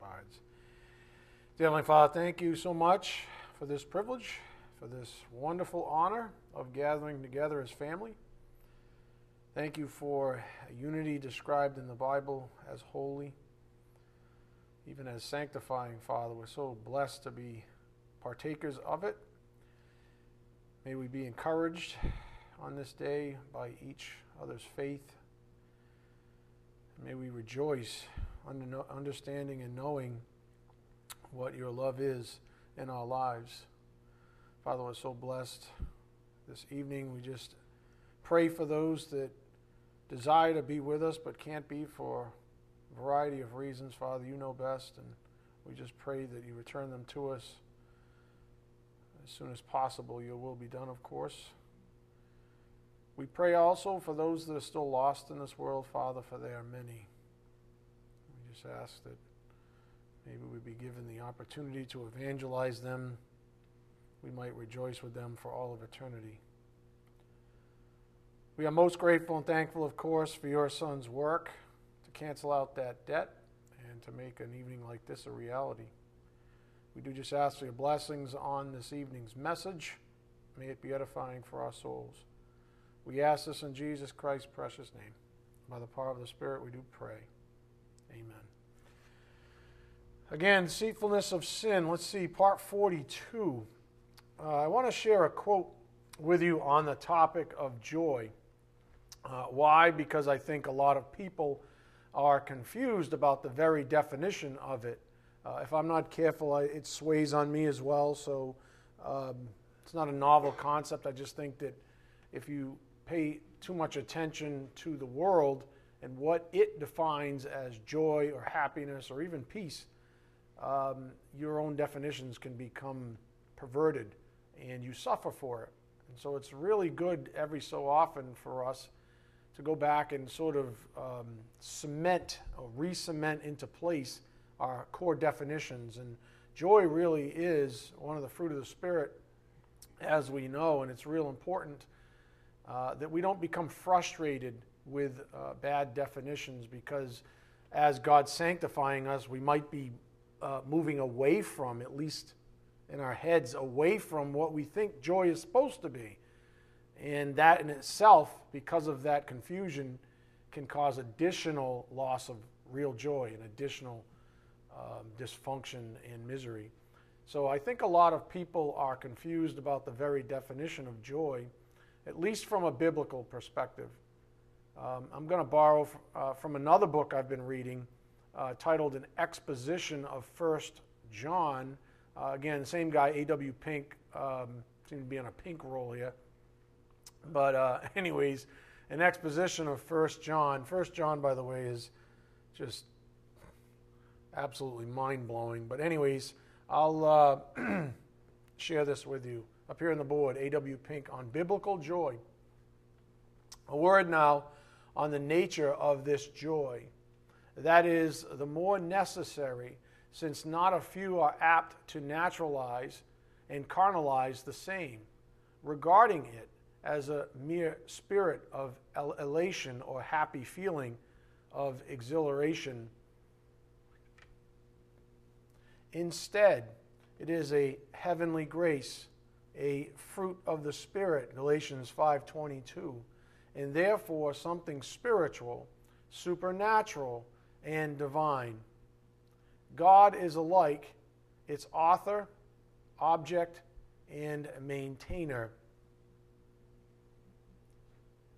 abides. Dear Heavenly Father, thank you so much for this privilege, for this wonderful honor of gathering together as family. Thank you for unity described in the Bible as holy, even as sanctifying, Father. We're so blessed to be partakers of it. May we be encouraged on this day by each other's faith. May we rejoice understanding and knowing what your love is in our lives. Father, we're so blessed this evening. We just pray for those that desire to be with us but can't be for a variety of reasons. Father, you know best, and we just pray that you return them to us as soon as possible. Your will be done, of course. We pray also for those that are still lost in this world, Father, for they are many. Just ask that maybe we be given the opportunity to evangelize them. We might rejoice with them for all of eternity. We are most grateful and thankful, of course, for your son's work to cancel out that debt and to make an evening like this a reality. We do just ask for your blessings on this evening's message. May it be edifying for our souls. We ask this in Jesus Christ's precious name. By the power of the Spirit, we do pray. Amen. Again, deceitfulness of sin. Let's see, part 42. Uh, I want to share a quote with you on the topic of joy. Uh, why? Because I think a lot of people are confused about the very definition of it. Uh, if I'm not careful, I, it sways on me as well. So um, it's not a novel concept. I just think that if you pay too much attention to the world and what it defines as joy or happiness or even peace, um, your own definitions can become perverted and you suffer for it. And so it's really good every so often for us to go back and sort of um, cement or re cement into place our core definitions. And joy really is one of the fruit of the Spirit, as we know, and it's real important uh, that we don't become frustrated with uh, bad definitions because as God's sanctifying us, we might be uh, moving away from, at least in our heads, away from what we think joy is supposed to be. And that in itself, because of that confusion, can cause additional loss of real joy and additional um, dysfunction and misery. So I think a lot of people are confused about the very definition of joy, at least from a biblical perspective. Um, I'm going to borrow uh, from another book I've been reading uh, titled An Exposition of First John. Uh, again, same guy, A.W. Pink, um, seems to be on a pink roll here. But uh, anyways, an exposition of First John. First John, by the way, is just absolutely mind blowing. But anyways, I'll uh, share this with you up here on the board. A.W. Pink on biblical joy. A word now on the nature of this joy. That is the more necessary, since not a few are apt to naturalize and carnalize the same, regarding it as a mere spirit of elation or happy feeling of exhilaration. Instead, it is a heavenly grace, a fruit of the spirit, Galatians 5:22, and therefore something spiritual, supernatural, and divine. God is alike its author, object, and maintainer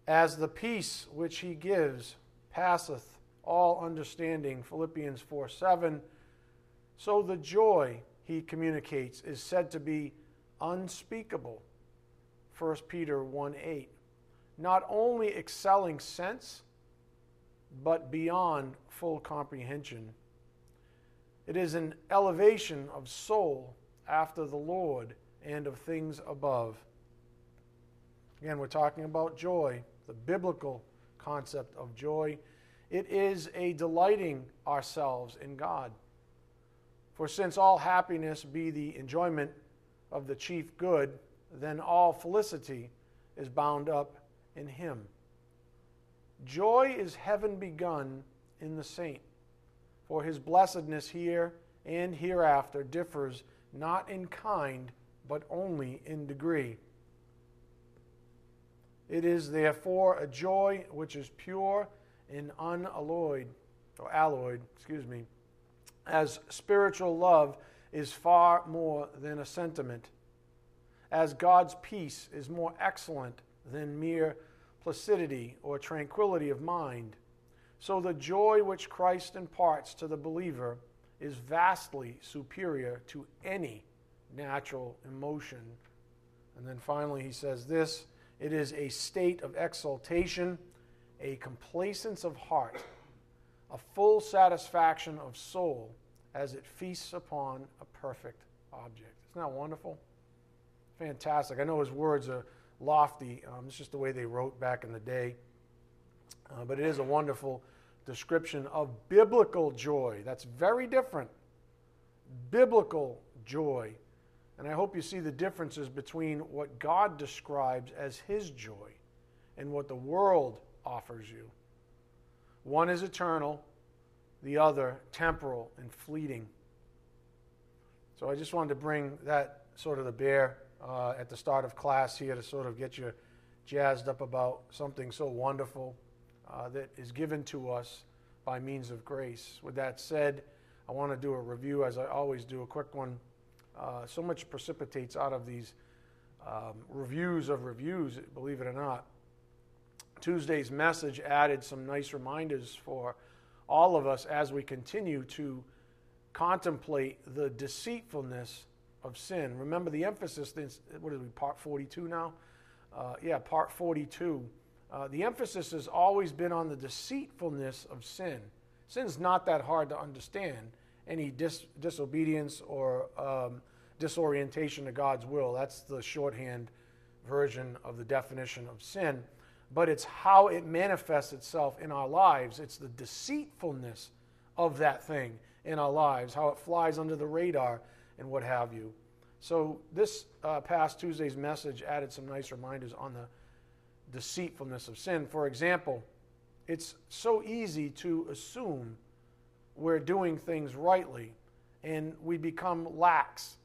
as the peace which he gives passeth all understanding, Philippians 4 7. So the joy he communicates is said to be unspeakable, 1 Peter 1 8. Not only excelling sense, but beyond full comprehension. It is an elevation of soul after the Lord and of things above. Again, we're talking about joy the biblical concept of joy. It is a delighting ourselves in God. For since all happiness be the enjoyment of the chief good, then all felicity is bound up in Him. Joy is heaven begun in the saint. For his blessedness here and hereafter differs not in kind, but only in degree. It is therefore a joy which is pure and unalloyed, or alloyed, excuse me, as spiritual love is far more than a sentiment, as God's peace is more excellent than mere placidity or tranquility of mind. So the joy which Christ imparts to the believer is vastly superior to any natural emotion. And then finally, he says this it is a state of exaltation, a complacence of heart, a full satisfaction of soul as it feasts upon a perfect object. Isn't that wonderful? Fantastic. I know his words are lofty. Um, it's just the way they wrote back in the day. Uh, but it is a wonderful description of biblical joy. That's very different. Biblical joy. And I hope you see the differences between what God describes as his joy and what the world offers you. One is eternal, the other temporal and fleeting. So I just wanted to bring that sort of the bear uh, at the start of class here to sort of get you jazzed up about something so wonderful uh, that is given to us by means of grace. With that said, I want to do a review, as I always do, a quick one uh, so much precipitates out of these um, reviews of reviews, believe it or not. Tuesday's message added some nice reminders for all of us as we continue to contemplate the deceitfulness of sin. Remember the emphasis, what is it, part 42 now? Uh, yeah, part 42. Uh, the emphasis has always been on the deceitfulness of sin. Sin's not that hard to understand. Any dis- disobedience or um, disorientation to God's will. That's the shorthand version of the definition of sin. But it's how it manifests itself in our lives. It's the deceitfulness of that thing in our lives, how it flies under the radar and what have you. So, this uh, past Tuesday's message added some nice reminders on the deceitfulness of sin. For example, it's so easy to assume we're doing things rightly and we become lax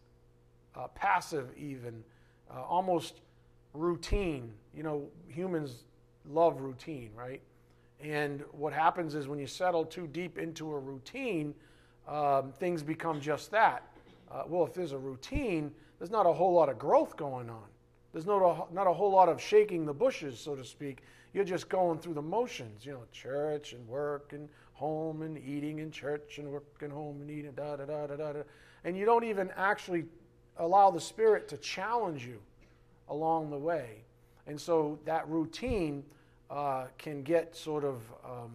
uh, passive, even, uh, almost routine. You know, humans love routine, right? And what happens is when you settle too deep into a routine, um, things become just that. Uh, well, if there's a routine, there's not a whole lot of growth going on. There's not a, not a whole lot of shaking the bushes, so to speak. You're just going through the motions, you know, church and work and home and eating and church and work and home and eating, da da da da da. And you don't even actually allow the Spirit to challenge you along the way. And so that routine uh, can get sort of um,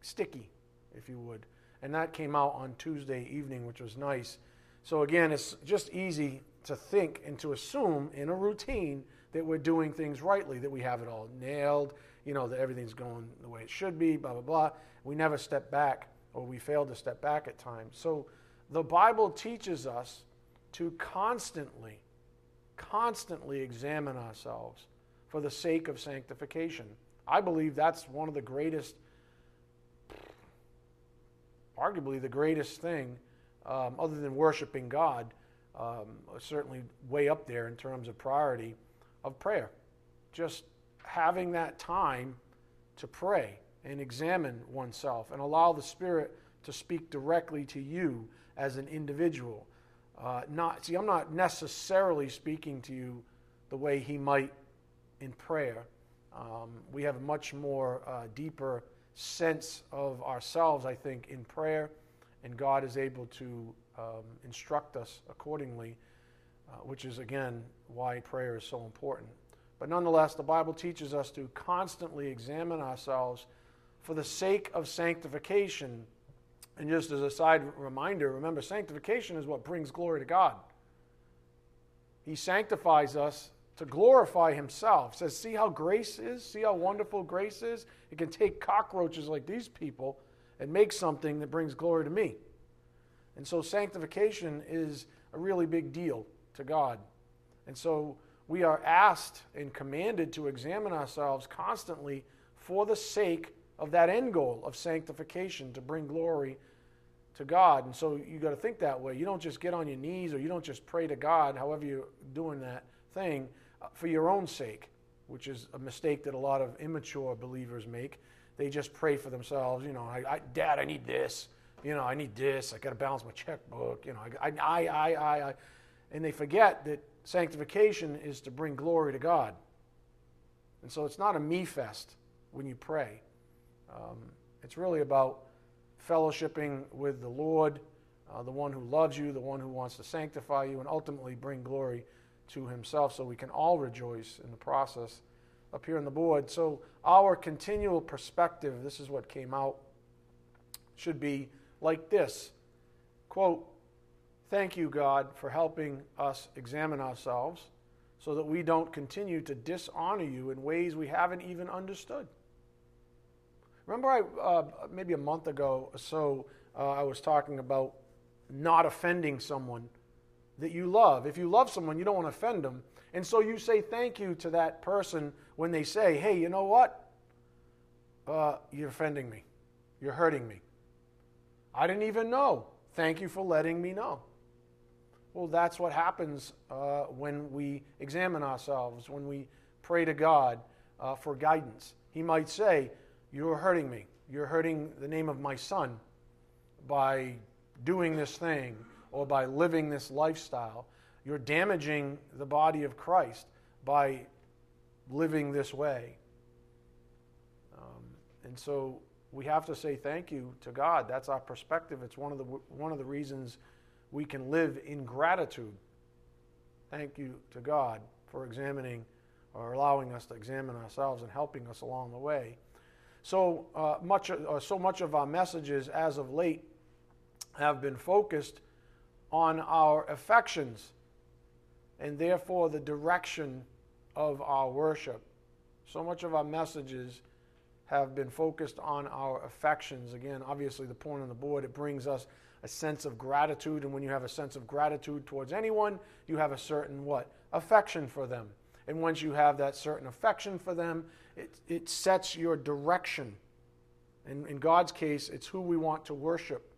sticky, if you would. And that came out on Tuesday evening, which was nice. So again, it's just easy to think and to assume in a routine that we're doing things rightly, that we have it all nailed, you know, that everything's going the way it should be, blah, blah, blah. We never step back, or we fail to step back at times. So the Bible teaches us to constantly, constantly examine ourselves for the sake of sanctification. I believe that's one of the greatest, arguably the greatest thing, um, other than worshiping God, um, certainly way up there in terms of priority of prayer. Just having that time to pray and examine oneself and allow the Spirit to speak directly to you as an individual. Uh, not see, I'm not necessarily speaking to you the way he might in prayer. Um, we have a much more uh, deeper sense of ourselves, I think, in prayer, and God is able to um, instruct us accordingly, uh, which is again why prayer is so important. But nonetheless, the Bible teaches us to constantly examine ourselves for the sake of sanctification and just as a side reminder, remember, sanctification is what brings glory to God. He sanctifies us to glorify Himself. Says, see how grace is? See how wonderful grace is? It can take cockroaches like these people and make something that brings glory to me. And so, sanctification is a really big deal to God. And so, we are asked and commanded to examine ourselves constantly for the sake of that end goal of sanctification to bring glory to God. And so you got to think that way. You don't just get on your knees or you don't just pray to God, however you're doing that thing, uh, for your own sake, which is a mistake that a lot of immature believers make. They just pray for themselves. You know, I, I, Dad, I need this. You know, I need this. I got to balance my checkbook. You know, I, I, I, I, I. And they forget that sanctification is to bring glory to God. And so it's not a me fest when you pray. Um, it's really about fellowshipping with the Lord, uh, the one who loves you, the one who wants to sanctify you, and ultimately bring glory to himself so we can all rejoice in the process up here on the board. So, our continual perspective, this is what came out, should be like this quote, Thank you, God, for helping us examine ourselves so that we don't continue to dishonor you in ways we haven't even understood. Remember, I, uh, maybe a month ago or so, uh, I was talking about not offending someone that you love. If you love someone, you don't want to offend them. And so you say thank you to that person when they say, hey, you know what? Uh, you're offending me. You're hurting me. I didn't even know. Thank you for letting me know. Well, that's what happens uh, when we examine ourselves, when we pray to God uh, for guidance. He might say, You're hurting me. You're hurting the name of my son by doing this thing or by living this lifestyle. You're damaging the body of Christ by living this way. Um, and so we have to say thank you to God. That's our perspective. It's one of the, one of the reasons we can live in gratitude. Thank you to God for examining or allowing us to examine ourselves and helping us along the way. So uh, much, uh, so much of our messages as of late have been focused on our affections and therefore the direction of our worship. So much of our messages have been focused on our affections. Again, obviously, the point on the board, it brings us a sense of gratitude. And when you have a sense of gratitude towards anyone, you have a certain what? Affection for them. And once you have that certain affection for them, it, it sets your direction. And in God's case, it's who we want to worship,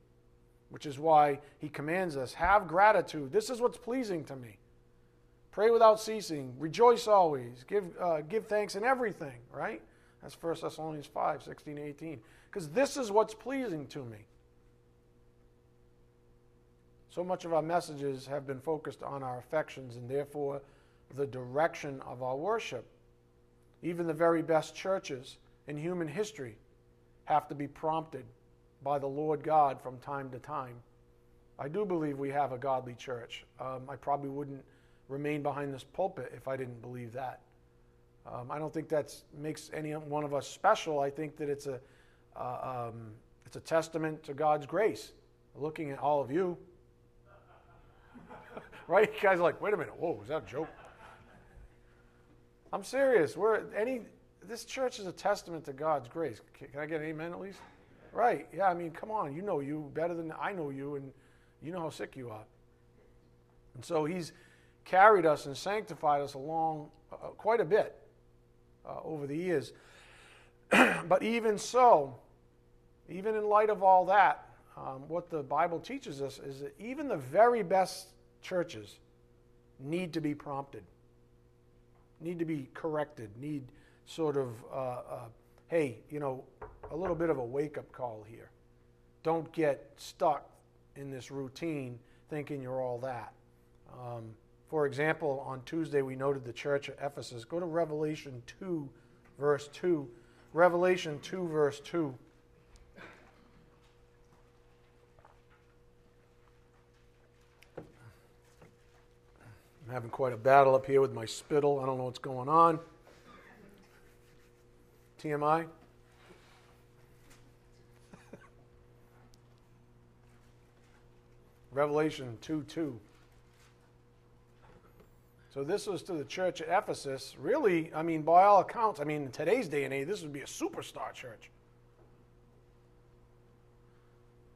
which is why He commands us have gratitude. This is what's pleasing to me. Pray without ceasing. Rejoice always. Give, uh, give thanks in everything, right? That's 1 Thessalonians 5 16 18. Because this is what's pleasing to me. So much of our messages have been focused on our affections and therefore the direction of our worship. Even the very best churches in human history have to be prompted by the Lord God from time to time. I do believe we have a godly church. Um, I probably wouldn't remain behind this pulpit if I didn't believe that. Um, I don't think that makes any one of us special. I think that it's a, uh, um, it's a testament to God's grace. Looking at all of you, right? You guys are like, wait a minute, whoa, was that a joke? I'm serious. We're any this church is a testament to God's grace. Can I get an amen at least? Right. Yeah, I mean, come on. You know you better than I know you, and you know how sick you are. And so he's carried us and sanctified us along uh, quite a bit uh, over the years. but even so, even in light of all that, um, what the Bible teaches us is that even the very best churches need to be prompted, need to be corrected, need sort of, uh, uh, hey, you know, a little bit of a wake up call here. Don't get stuck in this routine thinking you're all that. Um, for example, on Tuesday we noted the church at Ephesus. Go to Revelation 2, verse 2. Revelation 2, verse 2. I'm having quite a battle up here with my spittle. I don't know what's going on. TMI? Revelation 2 2. So this was to the church at Ephesus. Really, I mean, by all accounts, I mean, in today's day and age, this would be a superstar church.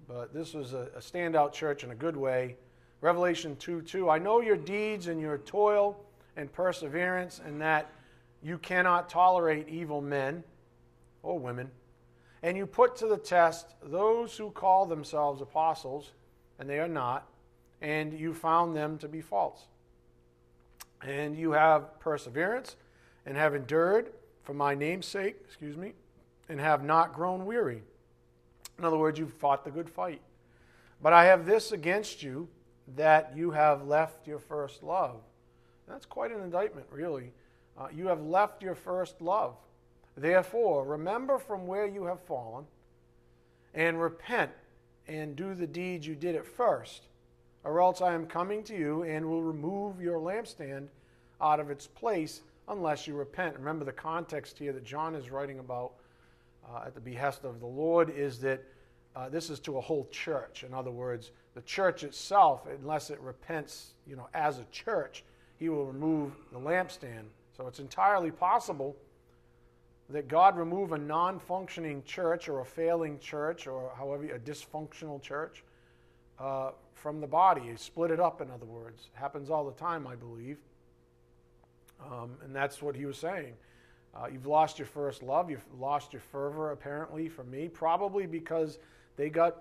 But this was a, a standout church in a good way. Revelation 2 2. I know your deeds and your toil and perseverance, and that you cannot tolerate evil men or women, and you put to the test those who call themselves apostles, and they are not, and you found them to be false. And you have perseverance, and have endured for my name's sake, excuse me, and have not grown weary. In other words, you've fought the good fight. But I have this against you, that you have left your first love. That's quite an indictment, really. Uh, you have left your first love. Therefore, remember from where you have fallen, and repent and do the deeds you did at first, or else I am coming to you and will remove your lampstand out of its place unless you repent. Remember, the context here that John is writing about uh, at the behest of the Lord is that uh, this is to a whole church. In other words, the church itself, unless it repents, you know, as a church, he will remove the lampstand. So it's entirely possible that God remove a non functioning church or a failing church or however, a dysfunctional church uh, from the body. Split it up, in other words. Happens all the time, I believe. Um, and that's what he was saying. Uh, you've lost your first love. You've lost your fervor, apparently, for me, probably because they got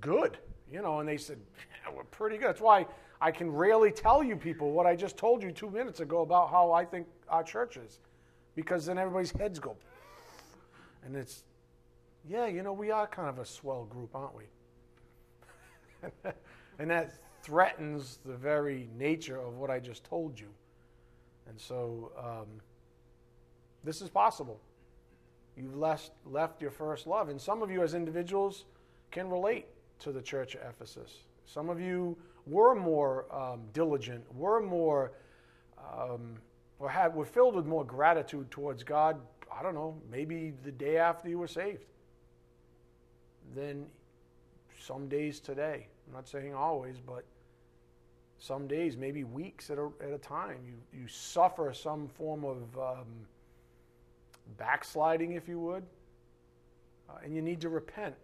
good, you know, and they said, yeah, we're pretty good. That's why I can rarely tell you people what I just told you two minutes ago about how I think our church is because then everybody's heads go. And it's, yeah, you know, we are kind of a swell group, aren't we? and that threatens the very nature of what I just told you. And so um, this is possible. You've left, left your first love. And some of you, as individuals, can relate to the church of Ephesus. Some of you were more um, diligent, were more um, or had, were filled with more gratitude towards God, I don't know, maybe the day after you were saved, than some days today. I'm not saying always, but some days, maybe weeks at a, at a time. You, you suffer some form of um, backsliding, if you would, uh, and you need to repent.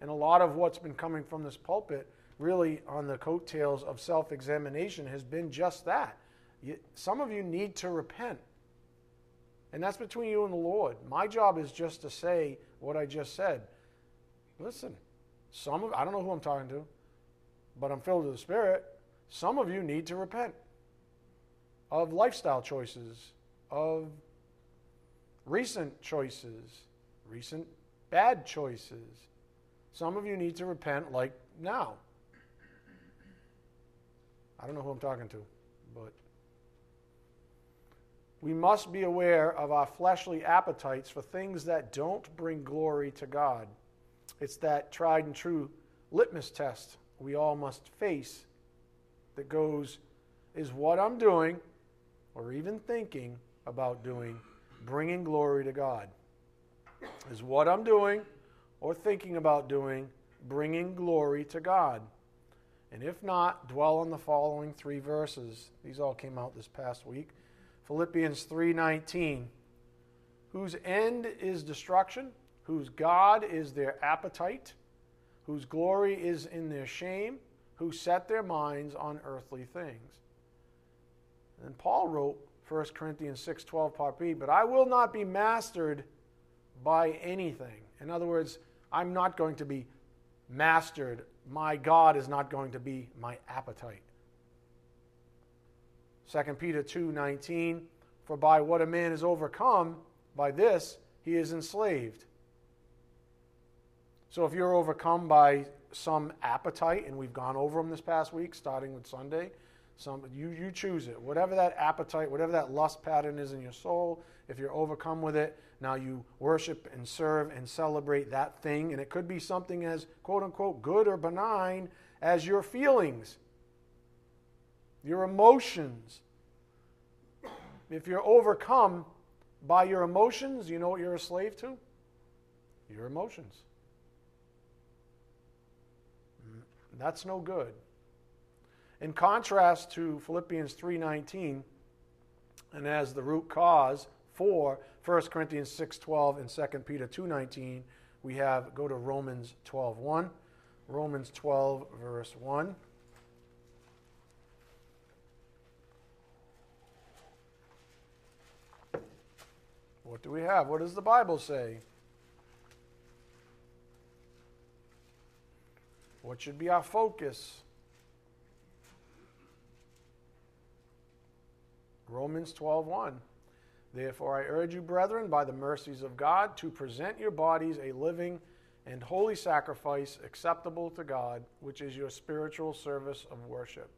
And a lot of what's been coming from this pulpit, really on the coattails of self examination, has been just that you, some of you need to repent. And that's between you and the Lord. My job is just to say what I just said. Listen, some of I don't know who I'm talking to, but I'm filled with the Spirit. Some of you need to repent of lifestyle choices, of recent choices, recent bad choices. Some of you need to repent like now. I don't know who I'm talking to, but we must be aware of our fleshly appetites for things that don't bring glory to God. It's that tried and true litmus test we all must face that goes is what I'm doing or even thinking about doing bringing glory to God? Is what I'm doing or thinking about doing bringing glory to God? And if not, dwell on the following three verses. These all came out this past week. Philippians 3:19 whose end is destruction, whose god is their appetite, whose glory is in their shame, who set their minds on earthly things. And Paul wrote 1 Corinthians 6:12 part B, but I will not be mastered by anything. In other words, I'm not going to be mastered. My God is not going to be my appetite. 2 Peter 2:19 For by what a man is overcome by this he is enslaved. So if you're overcome by some appetite and we've gone over them this past week starting with Sunday, some you you choose it. Whatever that appetite, whatever that lust pattern is in your soul, if you're overcome with it, now you worship and serve and celebrate that thing and it could be something as quote unquote good or benign as your feelings your emotions. If you're overcome by your emotions, you know what you're a slave to? Your emotions. That's no good. In contrast to Philippians 3:19, and as the root cause for 1 Corinthians 6:12 and 2 Peter 2:19, we have go to Romans 12:1. Romans 12 verse 1. What do we have? What does the Bible say? What should be our focus? Romans 12:1. Therefore I urge you brethren by the mercies of God to present your bodies a living and holy sacrifice acceptable to God, which is your spiritual service of worship.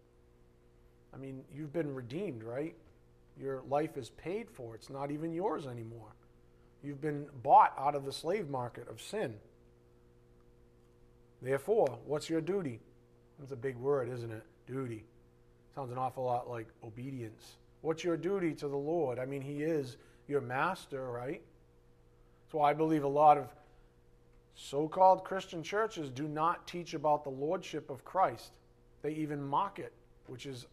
I mean, you've been redeemed, right? Your life is paid for. It's not even yours anymore. You've been bought out of the slave market of sin. Therefore, what's your duty? That's a big word, isn't it? Duty. Sounds an awful lot like obedience. What's your duty to the Lord? I mean, He is your master, right? Why I believe a lot of so called Christian churches do not teach about the lordship of Christ. They even mock it, which is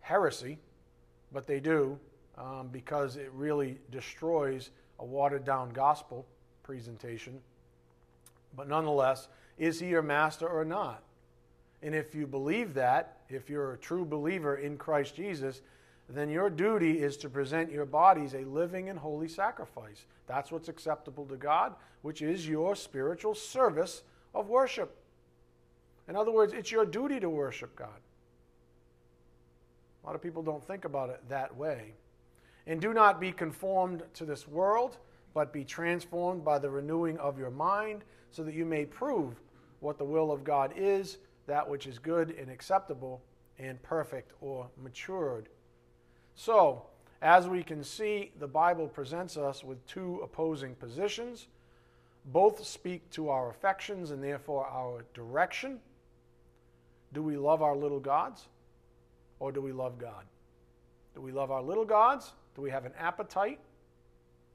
heresy, but they do um, because it really destroys a watered down gospel presentation. But nonetheless, is he your master or not? And if you believe that, if you're a true believer in Christ Jesus, then your duty is to present your bodies a living and holy sacrifice. That's what's acceptable to God, which is your spiritual service of worship. In other words, it's your duty to worship God. A lot of people don't think about it that way. And do not be conformed to this world, but be transformed by the renewing of your mind, so that you may prove what the will of God is, that which is good and acceptable and perfect or matured. So, as we can see, the Bible presents us with two opposing positions. Both speak to our affections and therefore our direction. Do we love our little gods or do we love God? Do we love our little gods? Do we have an appetite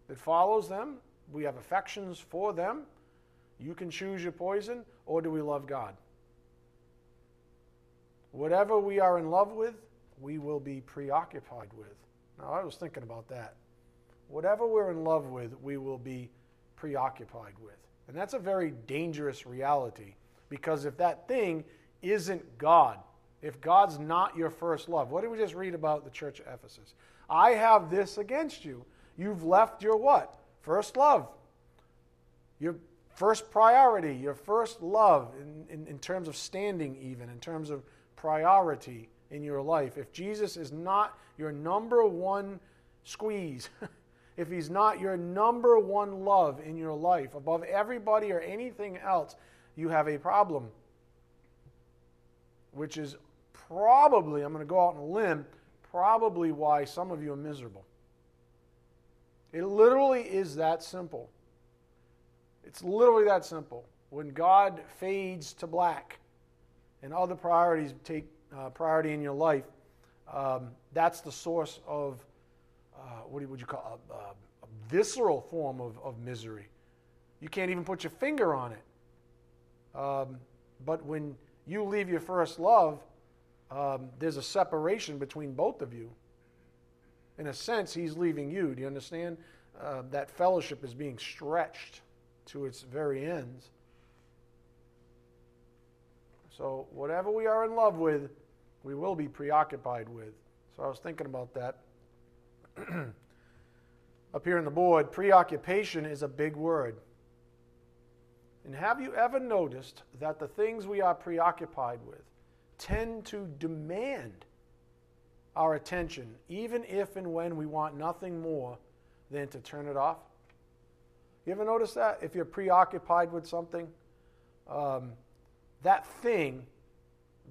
that follows them? We have affections for them? You can choose your poison, or do we love God? Whatever we are in love with, we will be preoccupied with. Now, I was thinking about that. Whatever we're in love with, we will be preoccupied with. And that's a very dangerous reality because if that thing isn't God, if God's not your first love, what did we just read about the church of Ephesus? I have this against you. You've left your what? First love. Your first priority, your first love in, in, in terms of standing, even, in terms of priority in your life, if Jesus is not your number one squeeze, if he's not your number one love in your life above everybody or anything else, you have a problem. Which is probably, I'm going to go out on a limb, probably why some of you are miserable. It literally is that simple. It's literally that simple. When God fades to black and other priorities take uh, priority in your life, um, that's the source of uh, what would you call a, a, a visceral form of, of, misery. You can't even put your finger on it. Um, but when you leave your first love, um, there's a separation between both of you. In a sense, he's leaving you. Do you understand? Uh, that fellowship is being stretched to its very ends. So, whatever we are in love with, we will be preoccupied with. So, I was thinking about that. Up here on the board, preoccupation is a big word. And have you ever noticed that the things we are preoccupied with tend to demand our attention, even if and when we want nothing more than to turn it off? You ever notice that? If you're preoccupied with something, um, that thing,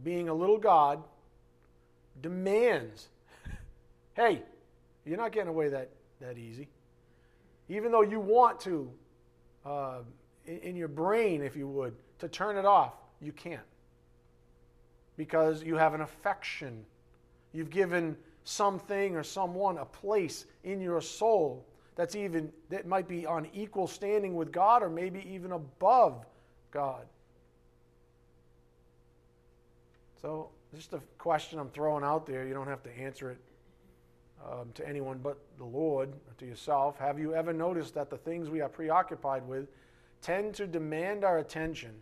being a little God, demands, hey, you're not getting away that, that easy. Even though you want to, uh, in, in your brain, if you would, to turn it off, you can't. Because you have an affection. You've given something or someone a place in your soul that's even that might be on equal standing with God or maybe even above God. So, just a question I'm throwing out there. You don't have to answer it um, to anyone but the Lord, or to yourself. Have you ever noticed that the things we are preoccupied with tend to demand our attention,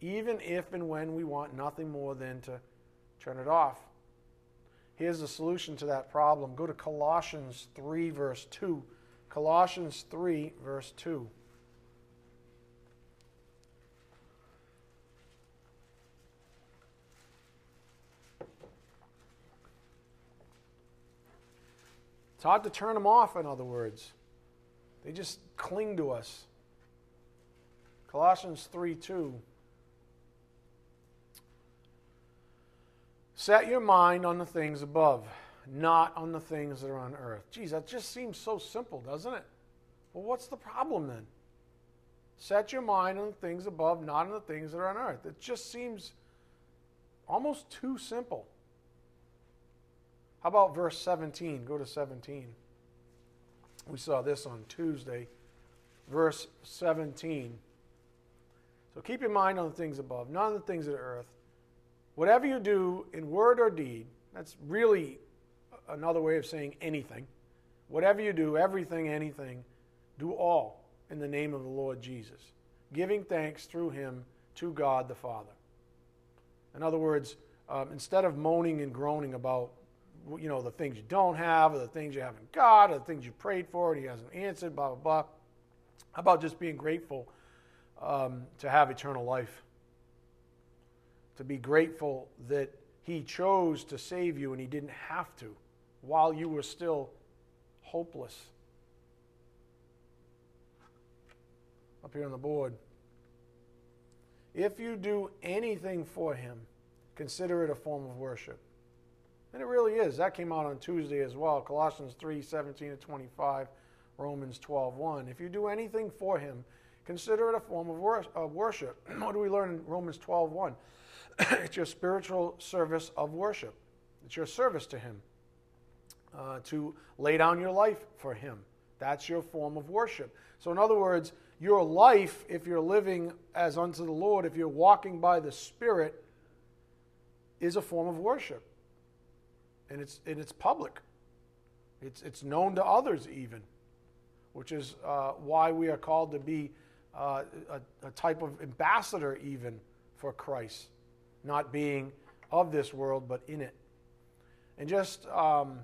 even if and when we want nothing more than to turn it off? Here's the solution to that problem. Go to Colossians 3, verse 2. Colossians 3, verse 2. It's hard to turn them off, in other words. They just cling to us. Colossians 3 2. Set your mind on the things above not on the things that are on earth. Geez, that just seems so simple, doesn't it? Well, what's the problem then? Set your mind on the things above, not on the things that are on earth. It just seems almost too simple. How about verse 17? Go to 17. We saw this on Tuesday. Verse 17. So keep your mind on the things above, not on the things of the earth. Whatever you do in word or deed, that's really another way of saying anything. Whatever you do, everything, anything, do all in the name of the Lord Jesus, giving thanks through him to God the Father. In other words, um, instead of moaning and groaning about you know the things you don't have, or the things you haven't got, or the things you prayed for and he hasn't answered, blah blah blah. How about just being grateful um, to have eternal life? To be grateful that he chose to save you and he didn't have to while you were still hopeless. Up here on the board. If you do anything for him, consider it a form of worship. And it really is. That came out on Tuesday as well. Colossians 3 17 to 25, Romans 12 1. If you do anything for him, consider it a form of worship. what do we learn in Romans 12 1? it's your spiritual service of worship, it's your service to him. Uh, to lay down your life for him. That's your form of worship. So, in other words, your life, if you're living as unto the Lord, if you're walking by the Spirit, is a form of worship. And it's, and it's public, it's, it's known to others, even, which is uh, why we are called to be uh, a, a type of ambassador, even for Christ, not being of this world, but in it. And just um,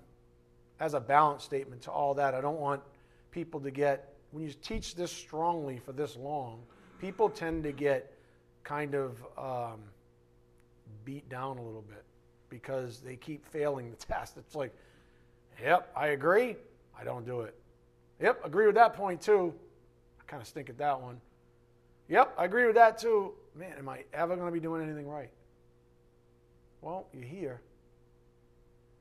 as a balance statement to all that, I don't want people to get, when you teach this strongly for this long, people tend to get kind of um, beat down a little bit because they keep failing the test. It's like, yep, I agree. I don't do it. Yep, agree with that point too. I kind of stink at that one. Yep, I agree with that too. Man, am I ever going to be doing anything right? Well, you're here.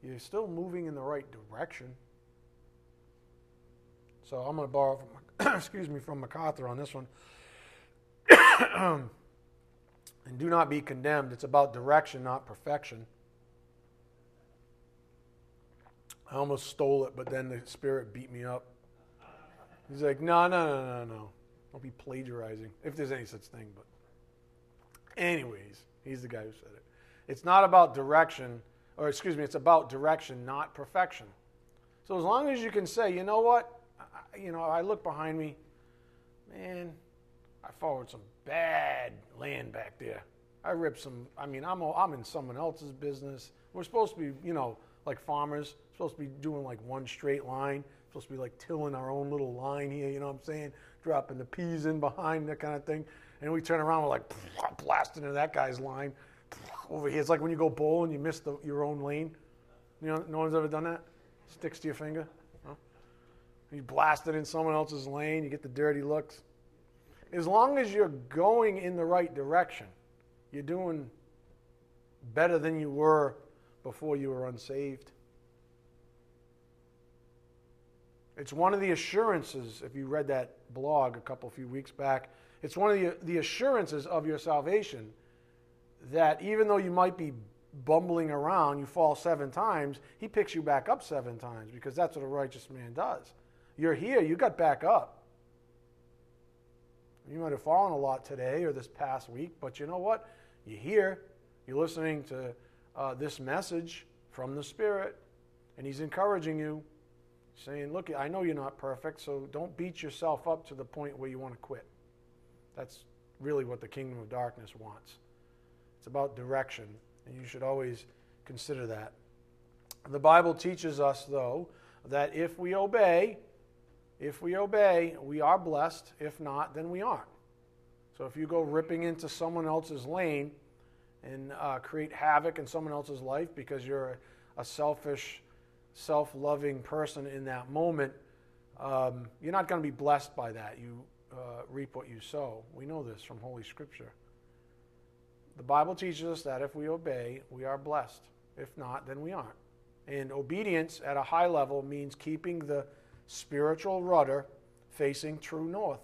You're still moving in the right direction. So I'm going to borrow from, excuse me, from MacArthur on this one. and do not be condemned. It's about direction, not perfection. I almost stole it, but then the Spirit beat me up. He's like, no, no, no, no, no. Don't be plagiarizing, if there's any such thing. But, anyways, he's the guy who said it. It's not about direction, or excuse me, it's about direction, not perfection. So as long as you can say, you know what, I, you know, I look behind me, man, I followed some bad land back there. I ripped some. I mean, I'm I'm in someone else's business. We're supposed to be, you know, like farmers, supposed to be doing like one straight line, supposed to be like tilling our own little line here, you know what I'm saying? Dropping the peas in behind, that kind of thing. And we turn around, we're like blasting into that guy's line. Over here, it's like when you go bowling, you miss the, your own lane. You know, no one's ever done that? Sticks to your finger. You blast it in someone else's lane, you get the dirty looks. As long as you're going in the right direction, you're doing better than you were before you were unsaved. It's one of the assurances, if you read that blog a couple few weeks back, it's one of the, the assurances of your salvation that even though you might be bumbling around, you fall seven times, he picks you back up seven times because that's what a righteous man does. You're here, you got back up. You might have fallen a lot today or this past week, but you know what? You're here, you're listening to uh, this message from the Spirit, and He's encouraging you, saying, Look, I know you're not perfect, so don't beat yourself up to the point where you want to quit. That's really what the kingdom of darkness wants. It's about direction, and you should always consider that. The Bible teaches us, though, that if we obey, if we obey, we are blessed. If not, then we aren't. So if you go ripping into someone else's lane, and uh, create havoc in someone else's life because you're a, selfish, self loving person in that moment, um, you're not going to be blessed by that. You uh, reap what you sow. We know this from Holy Scripture. The Bible teaches us that if we obey, we are blessed. If not, then we aren't. And obedience at a high level means keeping the spiritual rudder facing true north.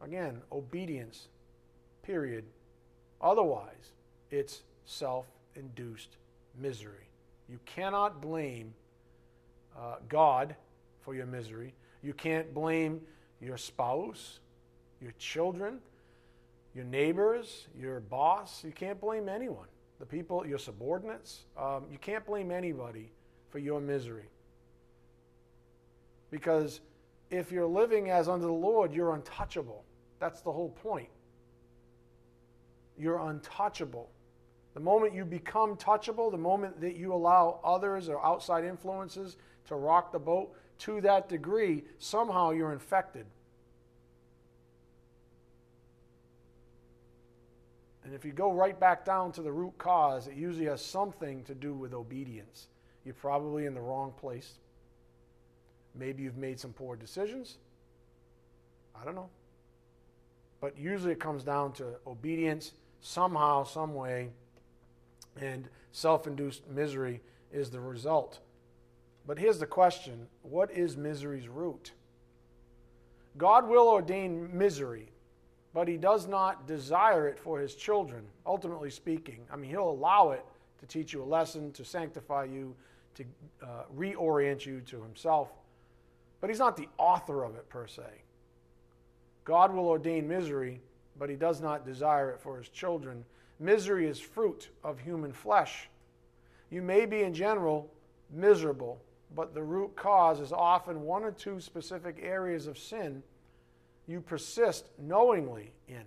Again, obedience, period. Otherwise, it's self induced misery. You cannot blame uh, God for your misery. You can't blame your spouse, your children, your neighbors, your boss. You can't blame anyone. The people, your subordinates. Um, you can't blame anybody for your misery. Because if you're living as under the Lord, you're untouchable. That's the whole point. You're untouchable. The moment you become touchable, the moment that you allow others or outside influences to rock the boat to that degree, somehow you're infected. And if you go right back down to the root cause, it usually has something to do with obedience. You're probably in the wrong place. Maybe you've made some poor decisions. I don't know. But usually it comes down to obedience somehow, some way, and self induced misery is the result. But here's the question what is misery's root? God will ordain misery, but he does not desire it for his children, ultimately speaking. I mean, he'll allow it to teach you a lesson, to sanctify you, to uh, reorient you to himself. But he's not the author of it per se. God will ordain misery, but he does not desire it for his children. Misery is fruit of human flesh. You may be, in general, miserable, but the root cause is often one or two specific areas of sin you persist knowingly in.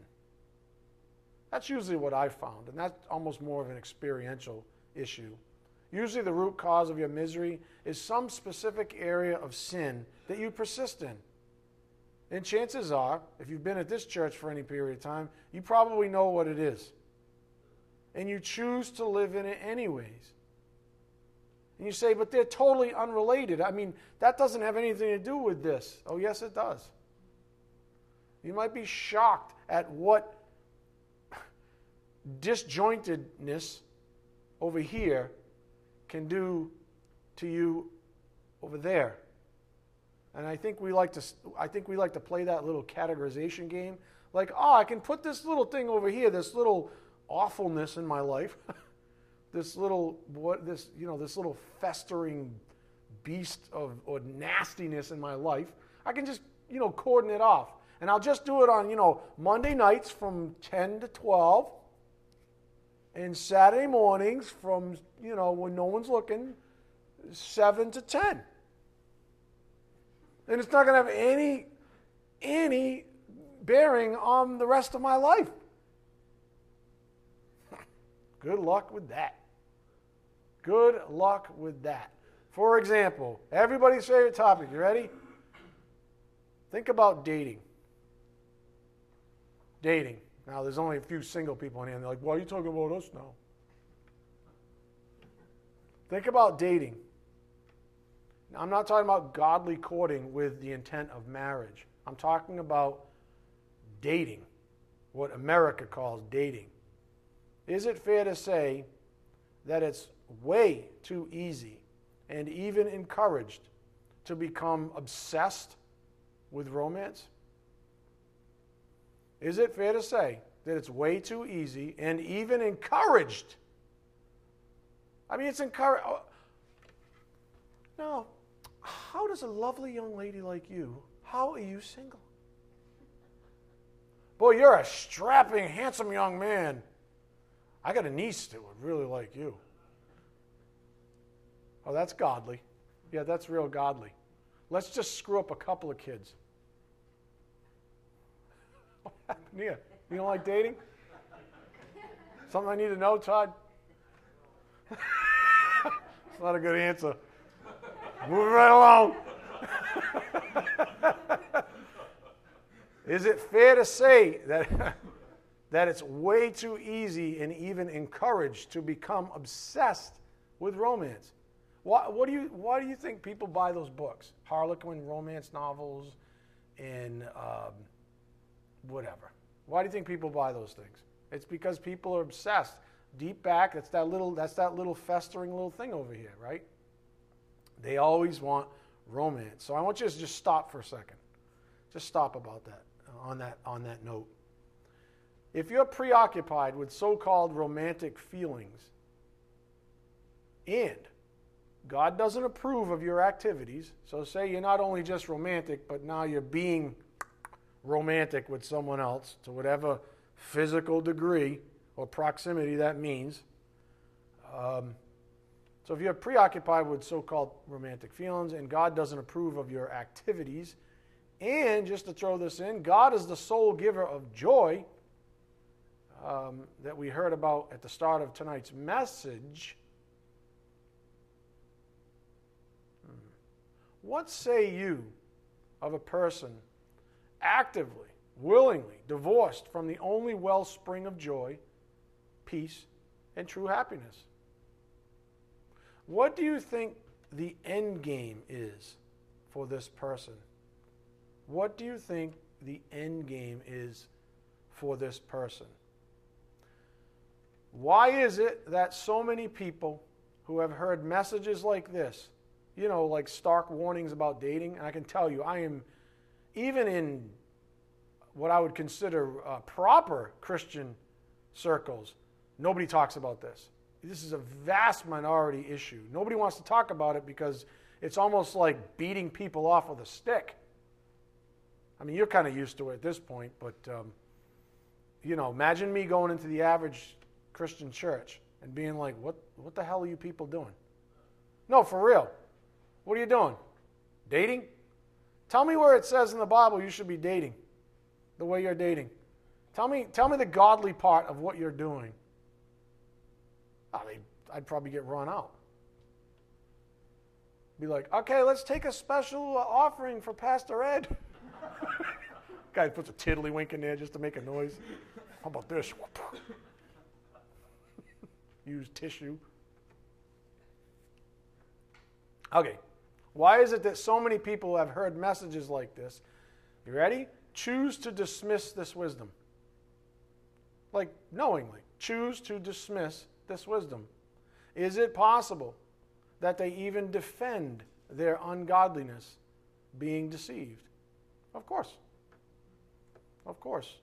That's usually what I've found, and that's almost more of an experiential issue. Usually, the root cause of your misery is some specific area of sin that you persist in. And chances are, if you've been at this church for any period of time, you probably know what it is. And you choose to live in it anyways. And you say, but they're totally unrelated. I mean, that doesn't have anything to do with this. Oh, yes, it does. You might be shocked at what disjointedness over here can do to you over there. And I think we like to I think we like to play that little categorization game. Like, oh, I can put this little thing over here, this little awfulness in my life. this little what this, you know, this little festering beast of or nastiness in my life. I can just, you know, cordon it off. And I'll just do it on, you know, Monday nights from 10 to 12 and Saturday mornings from, you know, when no one's looking, 7 to 10 and it's not going to have any any bearing on the rest of my life. Good luck with that. Good luck with that. For example, everybody's favorite topic. You ready? Think about dating. Dating. Now, there's only a few single people in here, and they're like, why are you talking about us now? Think about dating. Now, I'm not talking about godly courting with the intent of marriage. I'm talking about dating, what America calls dating. Is it fair to say that it's way too easy and even encouraged to become obsessed with romance? Is it fair to say that it's way too easy and even encouraged? I mean, it's encouraged. Oh, no, how does a lovely young lady like you, how are you single? Boy, you're a strapping, handsome young man. I got a niece that would really like you. Oh, that's godly. Yeah, that's real godly. Let's just screw up a couple of kids. What happened here? You don't like dating? Something I need to know, Todd? it's not a good answer. Moving right along. Is it fair to say that, that it's way too easy and even encouraged to become obsessed with romance? Why, what do you, why do you think people buy those books? Harlequin romance novels and um, whatever. Why do you think people buy those things? It's because people are obsessed. Deep back, that's that little, that's that little festering little thing over here, right? They always want romance. So I want you to just stop for a second. Just stop about that on that on that note. If you're preoccupied with so-called romantic feelings and God doesn't approve of your activities, so say you're not only just romantic, but now you're being romantic with someone else to whatever physical degree or proximity that means. Um, so if you're preoccupied with so called romantic feelings and God doesn't approve of your activities, and just to throw this in, God is the sole giver of joy um, that we heard about at the start of tonight's message. Hmm. What say you of a person actively, willingly divorced from the only wellspring of joy, peace, and true happiness? What do you think the end game is for this person? What do you think the end game is for this person? Why is it that so many people who have heard messages like this, you know, like stark warnings about dating, and I can tell you, I am, even in what I would consider uh, proper Christian circles, nobody talks about this. This is a vast minority issue. Nobody wants to talk about it because it's almost like beating people off with a stick. I mean, you're kind of used to it at this point, but um, you know, imagine me going into the average Christian church and being like, "What? What the hell are you people doing?" No, for real. What are you doing? Dating? Tell me where it says in the Bible you should be dating the way you're dating. Tell me, tell me the godly part of what you're doing. I mean, I'd probably get run out. Be like, okay, let's take a special uh, offering for Pastor Ed. Guy puts a tiddlywink in there just to make a noise. How about this? Use tissue. Okay. Why is it that so many people have heard messages like this? You ready? Choose to dismiss this wisdom. Like knowingly. Choose to dismiss this wisdom? Is it possible that they even defend their ungodliness being deceived? Of course. Of course.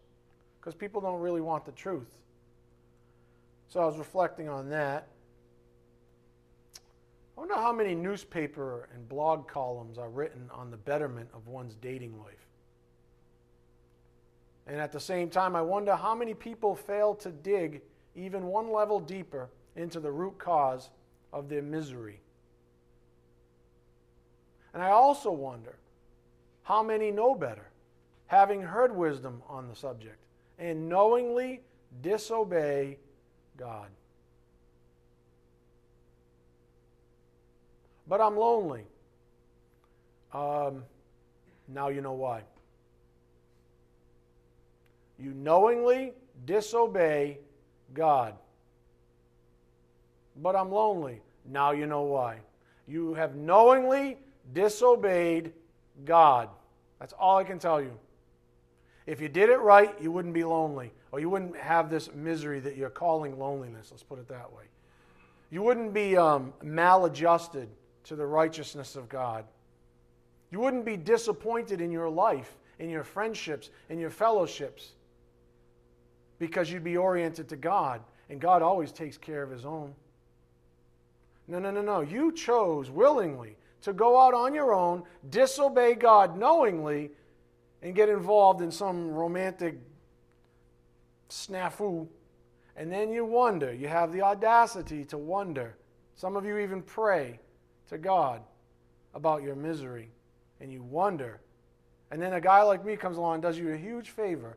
Because people don't really want the truth. So I was reflecting on that. I wonder how many newspaper and blog columns are written on the betterment of one's dating life. And at the same time, I wonder how many people fail to dig even one level deeper into the root cause of their misery. And I also wonder how many know better, having heard wisdom on the subject, and knowingly disobey God. But I'm lonely. Um, now you know why. You knowingly disobey God. But I'm lonely. Now you know why. You have knowingly disobeyed God. That's all I can tell you. If you did it right, you wouldn't be lonely, or you wouldn't have this misery that you're calling loneliness. Let's put it that way. You wouldn't be um, maladjusted to the righteousness of God. You wouldn't be disappointed in your life, in your friendships, in your fellowships because you'd be oriented to God, and God always takes care of his own. No, no, no, no. You chose willingly to go out on your own, disobey God knowingly, and get involved in some romantic snafu. And then you wonder. You have the audacity to wonder. Some of you even pray to God about your misery. And you wonder. And then a guy like me comes along and does you a huge favor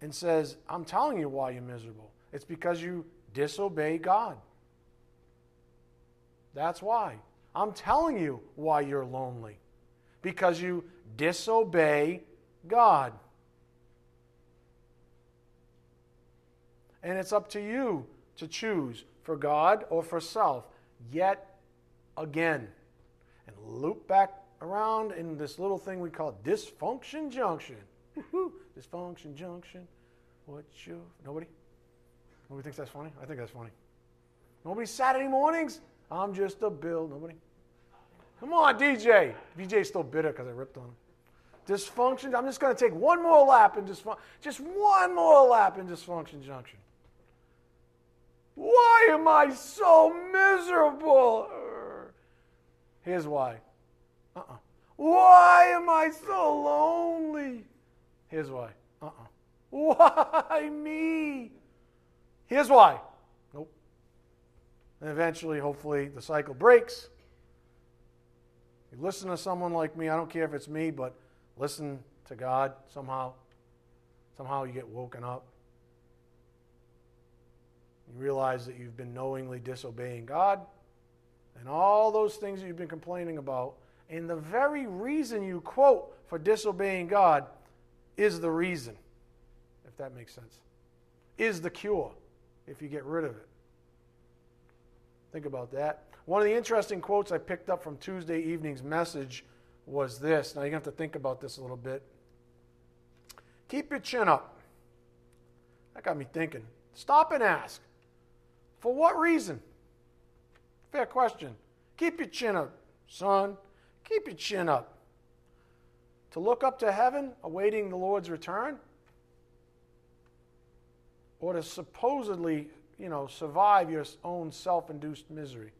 and says, I'm telling you why you're miserable. It's because you disobey God. That's why. I'm telling you why you're lonely. Because you disobey God. And it's up to you to choose for God or for self. Yet again and loop back around in this little thing we call dysfunction junction. dysfunction junction. What's your nobody? Nobody thinks that's funny? I think that's funny. Nobody Saturday mornings? I'm just a bill. Nobody? Come on, DJ. DJ's still bitter because I ripped on him. Dysfunction. I'm just going to take one more lap in dysfunction. Just one more lap in dysfunction junction. Why am I so miserable? Here's why. Uh-uh. Why am I so lonely? Here's why. Uh-uh. Why me? Here's why. Nope. And eventually, hopefully, the cycle breaks. You listen to someone like me, I don't care if it's me, but listen to God somehow. Somehow you get woken up. You realize that you've been knowingly disobeying God and all those things that you've been complaining about. And the very reason you quote for disobeying God is the reason, if that makes sense, is the cure if you get rid of it. Think about that. One of the interesting quotes I picked up from Tuesday evening's message was this. Now you have to think about this a little bit. Keep your chin up. That got me thinking. Stop and ask. For what reason? Fair question. Keep your chin up, son. Keep your chin up. To look up to heaven, awaiting the Lord's return? Or to supposedly, you know, survive your own self induced misery?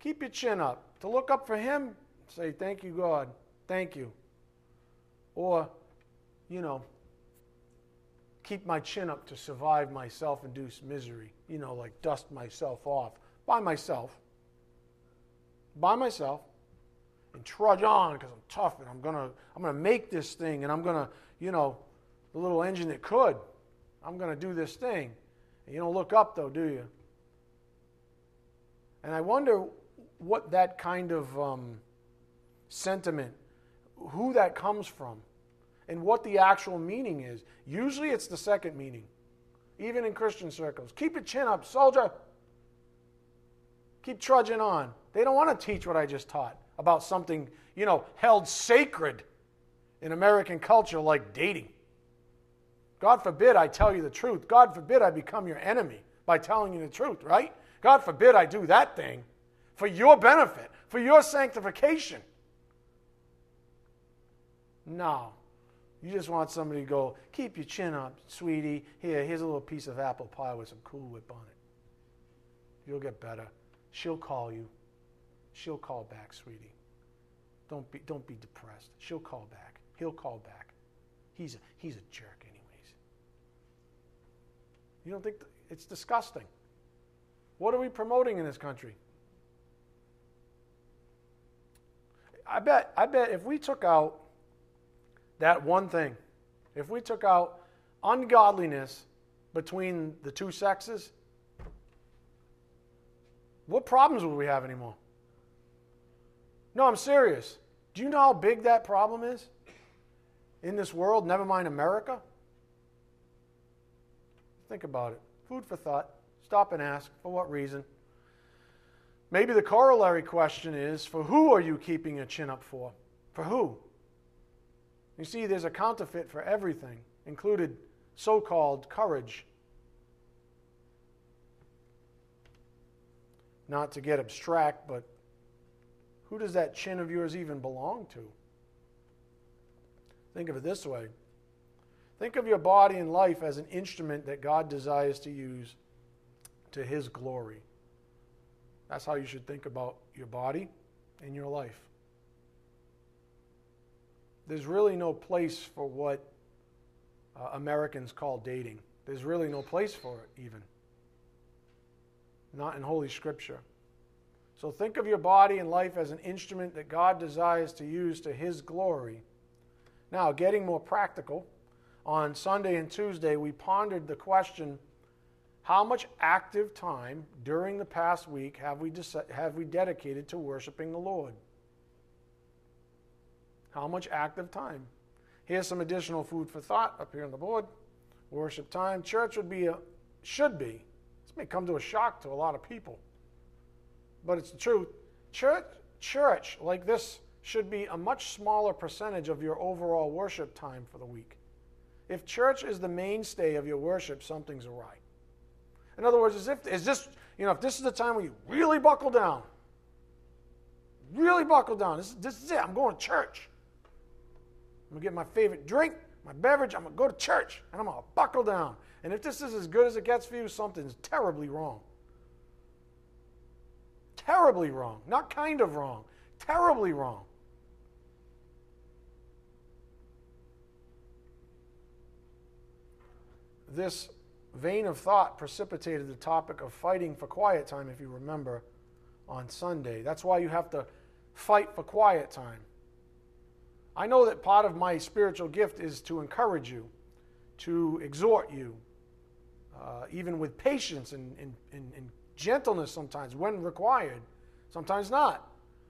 Keep your chin up. To look up for Him, say, Thank you, God. Thank you. Or, you know, keep my chin up to survive my self induced misery. You know, like dust myself off by myself. By myself. And trudge on because I'm tough and I'm to I'm to make this thing and I'm to, you know, the little engine that could. I'm to do this thing. And you don't look up, though, do you? And I wonder what that kind of um, sentiment, who that comes from and what the actual meaning is. Usually it's the second meaning, even in Christian circles. Keep your chin up, soldier. Keep trudging on. They don't want to teach what I just taught about something, you know, held sacred in American culture like dating. God forbid I tell you the truth. God forbid I become your enemy by telling you the truth, right? God forbid I do that thing for your benefit, for your sanctification. No. You just want somebody to go, keep your chin up, sweetie. Here, here's a little piece of apple pie with some Cool Whip on it. You'll get better. She'll call you. She'll call back, sweetie. Don't be, don't be depressed. She'll call back. He'll call back. He's a, he's a jerk, anyways. You don't think th- it's disgusting? What are we promoting in this country? I bet, I bet if we took out that one thing, if we took out ungodliness between the two sexes, what problems would we have anymore? No, I'm serious. Do you know how big that problem is in this world, never mind America? Think about it. Food for thought. Stop and ask for what reason? Maybe the corollary question is for who are you keeping your chin up for? For who? You see, there's a counterfeit for everything, included so called courage. Not to get abstract, but who does that chin of yours even belong to? Think of it this way think of your body and life as an instrument that God desires to use to His glory. That's how you should think about your body and your life there's really no place for what uh, Americans call dating. There's really no place for it, even. Not in Holy Scripture. So think of your body and life as an instrument that God desires to use to His glory. Now, getting more practical, on Sunday and Tuesday, we pondered the question how much active time during the past week have we, have we dedicated to worshiping the Lord? How much active time? Here's some additional food for thought up here on the board. Worship time. Church would be a, should be. This may come to a shock to a lot of people. but it's the truth. Church, church like this should be a much smaller percentage of your overall worship time for the week. If church is the mainstay of your worship, something's awry. In other words, as if is this, you know, if this is the time where you really buckle down, really buckle down. This, this is it. I'm going to church. I'm gonna get my favorite drink, my beverage. I'm gonna go to church, and I'm gonna buckle down. And if this is as good as it gets for you, something's terribly wrong. Terribly wrong. Not kind of wrong. Terribly wrong. This vein of thought precipitated the topic of fighting for quiet time, if you remember, on Sunday. That's why you have to fight for quiet time. I know that part of my spiritual gift is to encourage you, to exhort you, uh, even with patience and, and, and, and gentleness sometimes when required, sometimes not.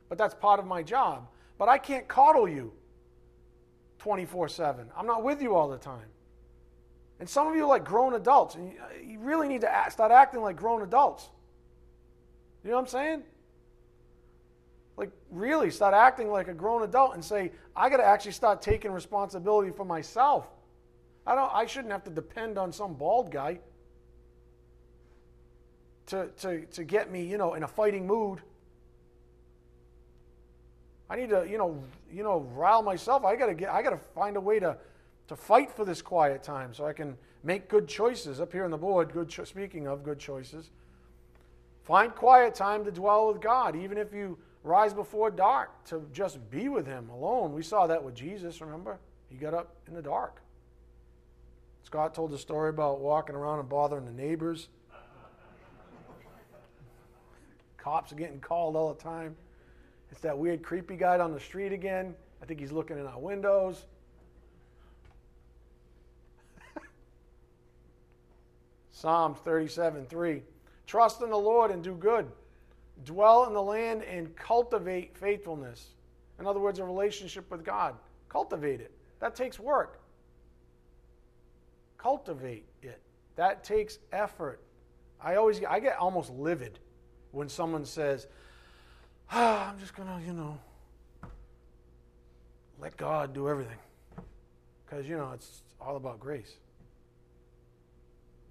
But that's part of my job. But I can't coddle you 24 7. I'm not with you all the time. And some of you are like grown adults, and you really need to start acting like grown adults. You know what I'm saying? Like, really start acting like a grown adult and say, I got to actually start taking responsibility for myself. I, don't, I shouldn't have to depend on some bald guy to, to, to get me, you know, in a fighting mood. I need to, you know, you know, rile myself. I gotta get, I gotta find a way to, to fight for this quiet time so I can make good choices up here on the board. Good, cho- speaking of good choices, find quiet time to dwell with God, even if you rise before dark to just be with Him alone. We saw that with Jesus. Remember, He got up in the dark. Scott told the story about walking around and bothering the neighbors. Cops are getting called all the time. It's that weird, creepy guy on the street again. I think he's looking in our windows. Psalms 37 3. Trust in the Lord and do good. Dwell in the land and cultivate faithfulness. In other words, a relationship with God. Cultivate it. That takes work. Cultivate it. That takes effort. I always I get almost livid when someone says, ah, I'm just going to, you know, let God do everything. Because, you know, it's all about grace.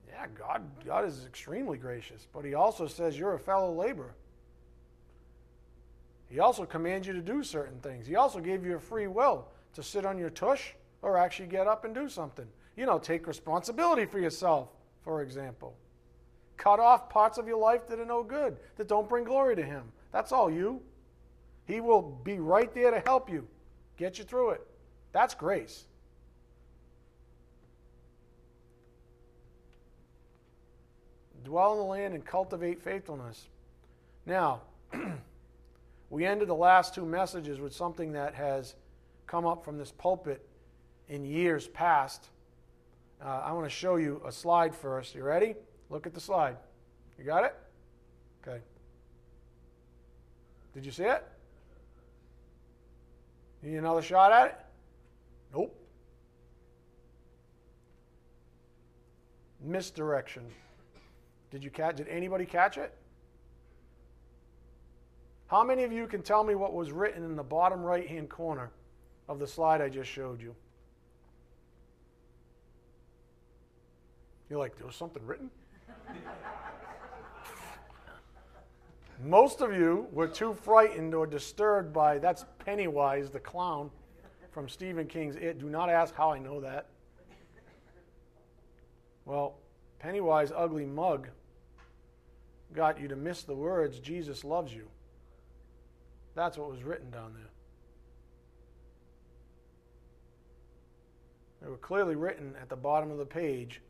Yeah, God, God is extremely gracious, but He also says you're a fellow laborer. He also commands you to do certain things. He also gave you a free will to sit on your tush or actually get up and do something. You know, take responsibility for yourself, for example. Cut off parts of your life that are no good, that don't bring glory to Him. That's all you. He will be right there to help you, get you through it. That's grace. Dwell in the land and cultivate faithfulness. Now, we ended the last two messages with something that has come up from this pulpit in years past. Uh, I want to show you a slide first. You ready? Look at the slide. You got it? Okay. Did you see it? Need another shot at it? Nope. Misdirection. Did you catch did anybody catch it? How many of you can tell me what was written in the bottom right hand corner of the slide I just showed you? You're like, there was something written? Most of you were too frightened or disturbed by that's Pennywise the clown from Stephen King's It. Do not ask how I know that. Well, Pennywise ugly mug got you to miss the words Jesus loves you. That's what was written down there. They were clearly written at the bottom of the page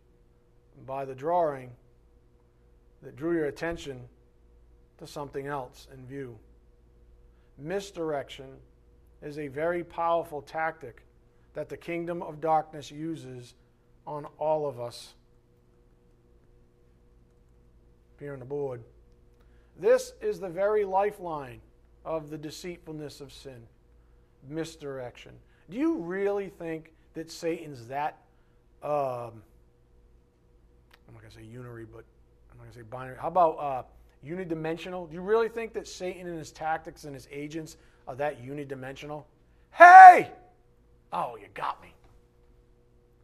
by the drawing that drew your attention to something else in view. Misdirection is a very powerful tactic that the kingdom of darkness uses on all of us. Here on the board. This is the very lifeline of the deceitfulness of sin misdirection. Do you really think that Satan's that, um, I'm not to say unary, but I'm not to say binary. How about uh, unidimensional? Do you really think that Satan and his tactics and his agents are that unidimensional? Hey! Oh, you got me.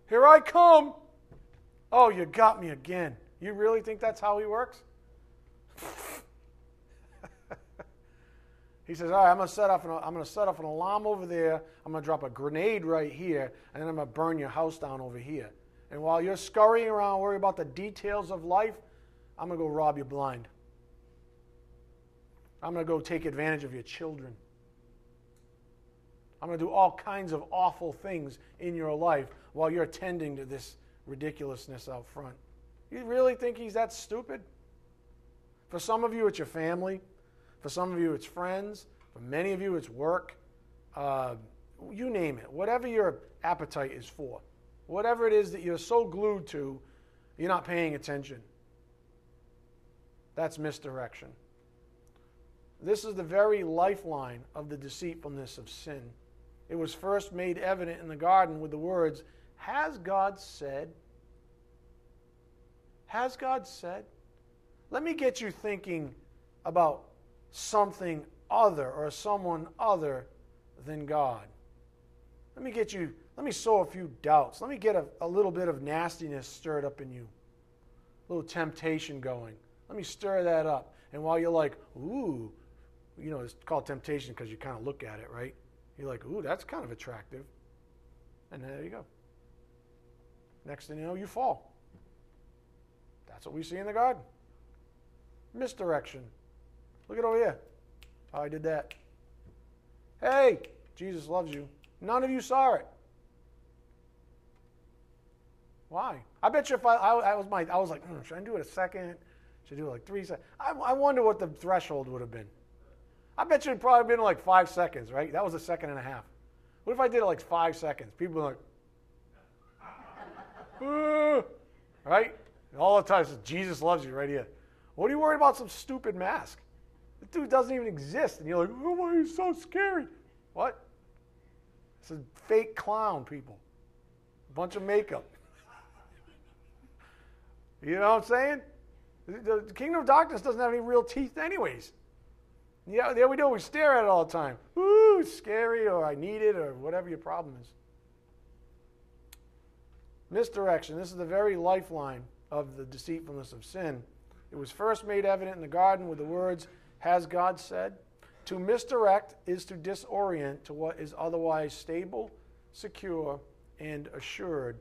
Here I come. Oh, you got me again. You really think that's how he works? he says, "All right, I'm gonna set off an I'm gonna set off an alarm over there. I'm gonna drop a grenade right here, and then I'm gonna burn your house down over here. And while you're scurrying around, worrying about the details of life, I'm gonna go rob you blind. I'm gonna go take advantage of your children. I'm gonna do all kinds of awful things in your life while you're attending to this ridiculousness out front. You really think he's that stupid? For some of you, it's your family. For some of you, it's friends. For many of you, it's work. Uh, you name it. Whatever your appetite is for. Whatever it is that you're so glued to, you're not paying attention. That's misdirection. This is the very lifeline of the deceitfulness of sin. It was first made evident in the garden with the words, Has God said? Has God said? Let me get you thinking about something other or someone other than God. Let me get you, let me sow a few doubts. Let me get a, a little bit of nastiness stirred up in you, a little temptation going. Let me stir that up. And while you're like, ooh, you know, it's called temptation because you kind of look at it, right? You're like, ooh, that's kind of attractive. And there you go. Next thing you know, you fall. That's what we see in the garden. Misdirection. Look at over here. Oh, I did that. Hey, Jesus loves you. None of you saw it. Why? I bet you if I, I, I was my, I was like, mm, should I do it a second? Should I do it like three seconds? I, I wonder what the threshold would have been. I bet you it'd probably been like five seconds, right? That was a second and a half. What if I did it like five seconds? People like, uh, right? All the time, Jesus loves you right here. What are you worried about some stupid mask? The dude doesn't even exist. And you're like, oh, he's so scary. What? It's a fake clown, people. A bunch of makeup. you know what I'm saying? The kingdom of darkness doesn't have any real teeth, anyways. Yeah, there we do. We stare at it all the time. Ooh, scary, or I need it, or whatever your problem is. Misdirection. This is the very lifeline of the deceitfulness of sin. It was first made evident in the garden with the words, Has God said? To misdirect is to disorient to what is otherwise stable, secure, and assured.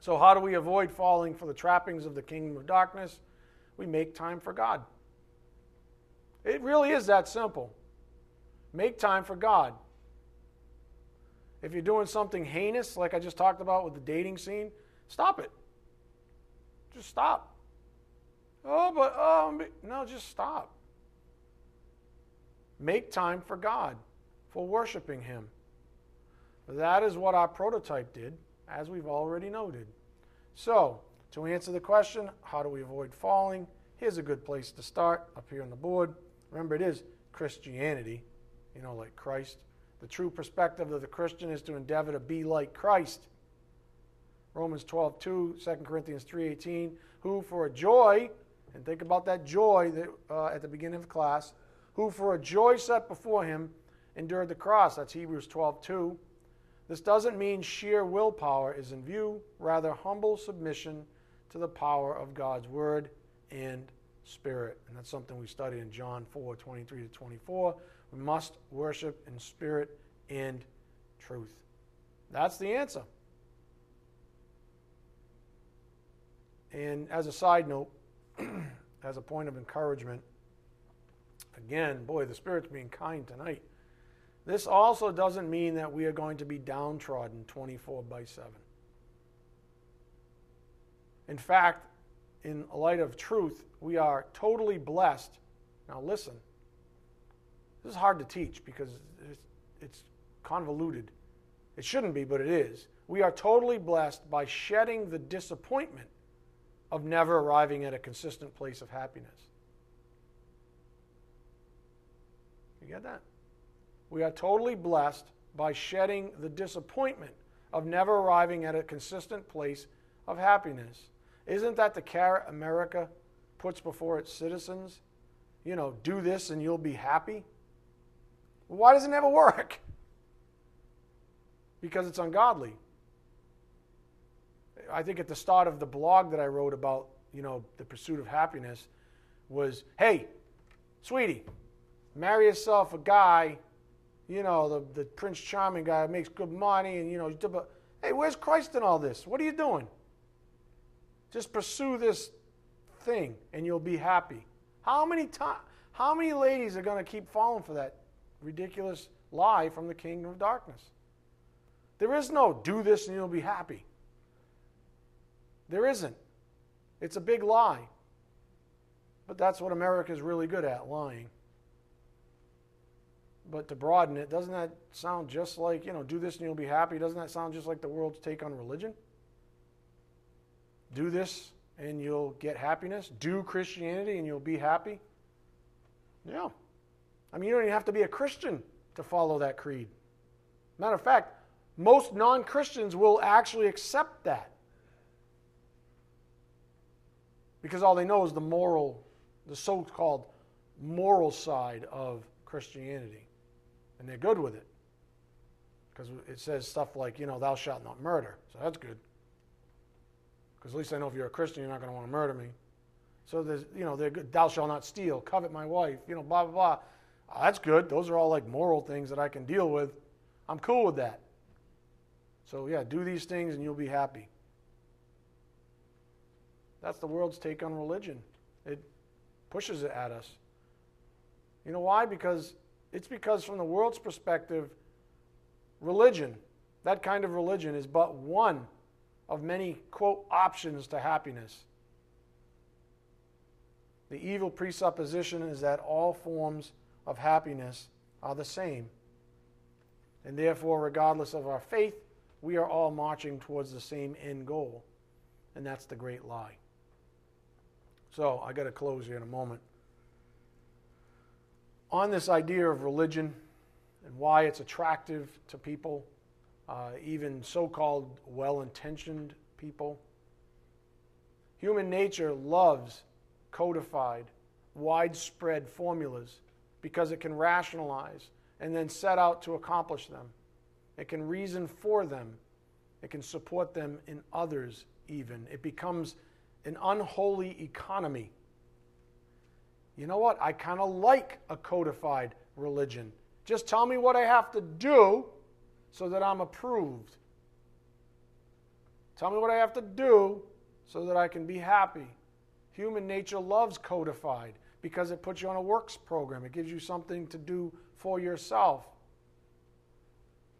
So, how do we avoid falling for the trappings of the kingdom of darkness? We make time for God. It really is that simple. Make time for God. If you're doing something heinous, like I just talked about with the dating scene, stop it. Just stop. Oh, but, oh, no, just stop. Make time for God, for worshiping Him. That is what our prototype did, as we've already noted. So, to answer the question, how do we avoid falling? Here's a good place to start up here on the board. Remember, it is Christianity, you know, like Christ. The true perspective of the Christian is to endeavor to be like Christ. Romans 12, 2, 2 Corinthians 3.18, who for a joy, and think about that joy that, uh, at the beginning of class, who for a joy set before him endured the cross. That's Hebrews 12, 2. This doesn't mean sheer willpower is in view, rather humble submission to the power of God's word and spirit. And that's something we study in John 4 23 to 24. We must worship in spirit and truth. That's the answer. And as a side note, as a point of encouragement, again, boy, the Spirit's being kind tonight. This also doesn't mean that we are going to be downtrodden 24 by 7. In fact, in light of truth, we are totally blessed. Now, listen, this is hard to teach because it's, convoluted. It shouldn't be, but it is. We are totally blessed by shedding the disappointment of never arriving at a consistent place of happiness. You get that? We are totally blessed by shedding the disappointment of never arriving at a consistent place of happiness. Isn't that the carrot America puts before its citizens, you know, do this and you'll be happy. Why does it never work? Because it's ungodly. I think at the start of the blog that I wrote about, you know, the pursuit of happiness was, hey, sweetie, marry yourself a guy, you know, the, the Prince Charming guy makes good money and, you know, hey, where's Christ in all this? What are you doing? Just pursue this thing and you'll be happy. How many times? How many ladies are going to keep falling for that ridiculous lie from the kingdom of darkness? There is no do this and you'll be happy. There isn't. It's a big lie. But that's what America is really good at lying. But to broaden it, doesn't that sound just like, you know, do this and you'll be happy? Doesn't that sound just like the world's take on religion? Do this and you'll get happiness. Do Christianity and you'll be happy. Yeah. I mean, you don't even have to be a Christian to follow that creed. Matter of fact, most non Christians will actually accept that. Because all they know is the moral, the so called moral side of Christianity. And they're good with it. Because it says stuff like, you know, thou shalt not murder. So that's good. Because at least I know if you're a Christian, you're not going to want to murder me. So there's, you know, thou shalt not steal, covet my wife, you know, blah, blah, blah. Oh, that's good. Those are all like moral things that I can deal with. I'm cool with that. So, yeah, do these things and you'll be happy. That's the world's take on religion. It pushes it at us. You know why? Because it's because, from the world's perspective, religion, that kind of religion, is but one of many, quote, options to happiness. The evil presupposition is that all forms of happiness are the same. And therefore, regardless of our faith, we are all marching towards the same end goal. And that's the great lie. So, I got to close here in a moment. On this idea of religion and why it's attractive to people, uh, even so called well intentioned people. Human nature loves codified, widespread formulas because it can rationalize and then set out to accomplish them. It can reason for them. It can support them in others, even. It becomes an unholy economy. You know what? I kind of like a codified religion. Just tell me what I have to do so that I'm approved. Tell me what I have to do so that I can be happy. Human nature loves codified because it puts you on a works program, it gives you something to do for yourself.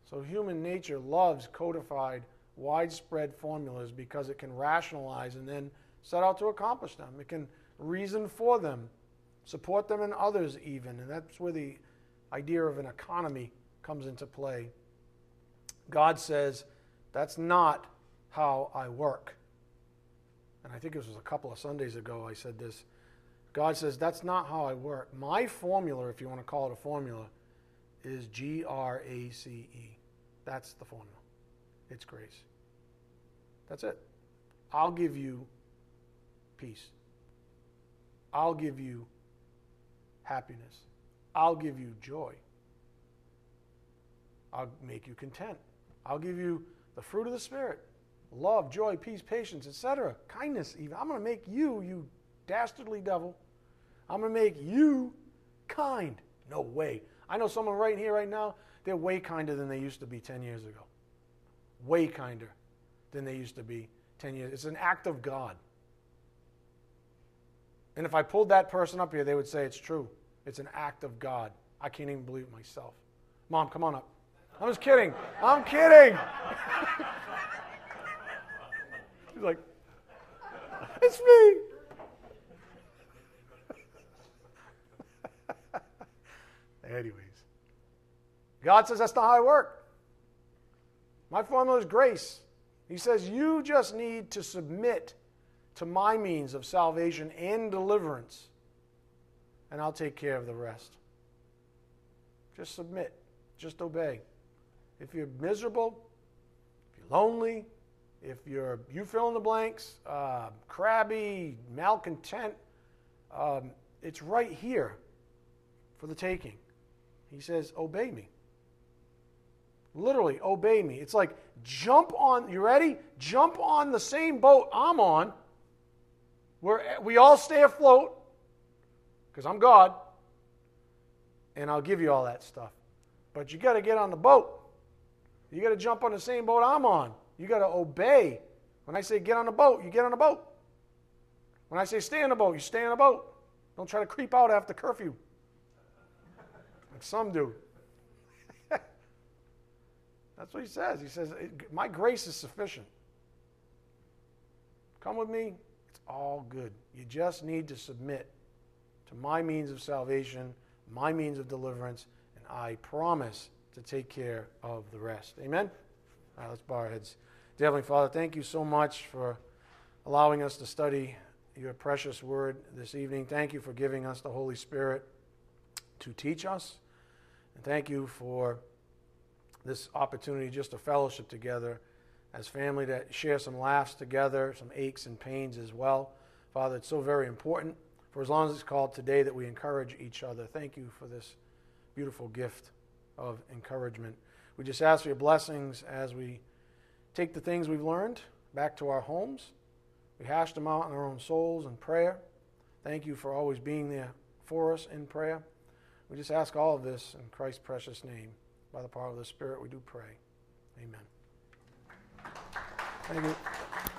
So, human nature loves codified, widespread formulas because it can rationalize and then set out to accomplish them. It can reason for them, support them and others, even. And that's where the idea of an economy comes into play. God says, That's not how I work. And I think it was a couple of Sundays ago I said this. God says, That's not how I work. My formula, if you want to call it a formula, is G R A C E. That's the formula. It's grace. That's it. I'll give you peace. I'll give you happiness. I'll give you joy. I'll make you content. I'll give you the fruit of the Spirit love, joy, peace, patience, etc. Kindness, even. I'm going to make you, you dastardly devil, I'm going to make you kind. No way. I know someone right here, right now, they're way kinder than they used to be 10 years ago. Way kinder than they used to be 10 years. It's an act of God. And if I pulled that person up here, they would say it's true. It's an act of God. I can't even believe it myself. Mom, come on up. I'm just kidding. I'm kidding. He's like, it's me. Anyways, God says that's not how I work. My formula is grace. He says you just need to submit to my means of salvation and deliverance, and I'll take care of the rest. Just submit, just obey. If you're miserable, if you're lonely, if you're you fill in the blanks, uh, crabby, malcontent, um, it's right here for the taking. He says, Obey me. Literally, obey me. It's like jump on, you ready? Jump on the same boat I'm on, where we all stay afloat, because I'm God, and I'll give you all that stuff. But you got to get on the boat. You got to jump on the same boat I'm on. You got to obey. When I say get on the boat, you get on the boat. When I say stay in the boat, you stay in the boat. Don't try to creep out after curfew. Like some do. That's what he says. He says, My grace is sufficient. Come with me. All good. You just need to submit to my means of salvation, my means of deliverance, and I promise to take care of the rest. Amen? All right, let's bow our heads. Dear Heavenly Father, thank you so much for allowing us to study your precious word this evening. Thank you for giving us the Holy Spirit to teach us. And thank you for this opportunity just to fellowship together as family, to share some laughs together, some aches and pains as well. Father, it's so very important for as long as it's called today that we encourage each other. Thank you for this beautiful gift of encouragement. We just ask for your blessings as we take the things we've learned back to our homes. We hash them out in our own souls in prayer. Thank you for always being there for us in prayer. We just ask all of this in Christ's precious name. By the power of the Spirit, we do pray. Amen. Thank you.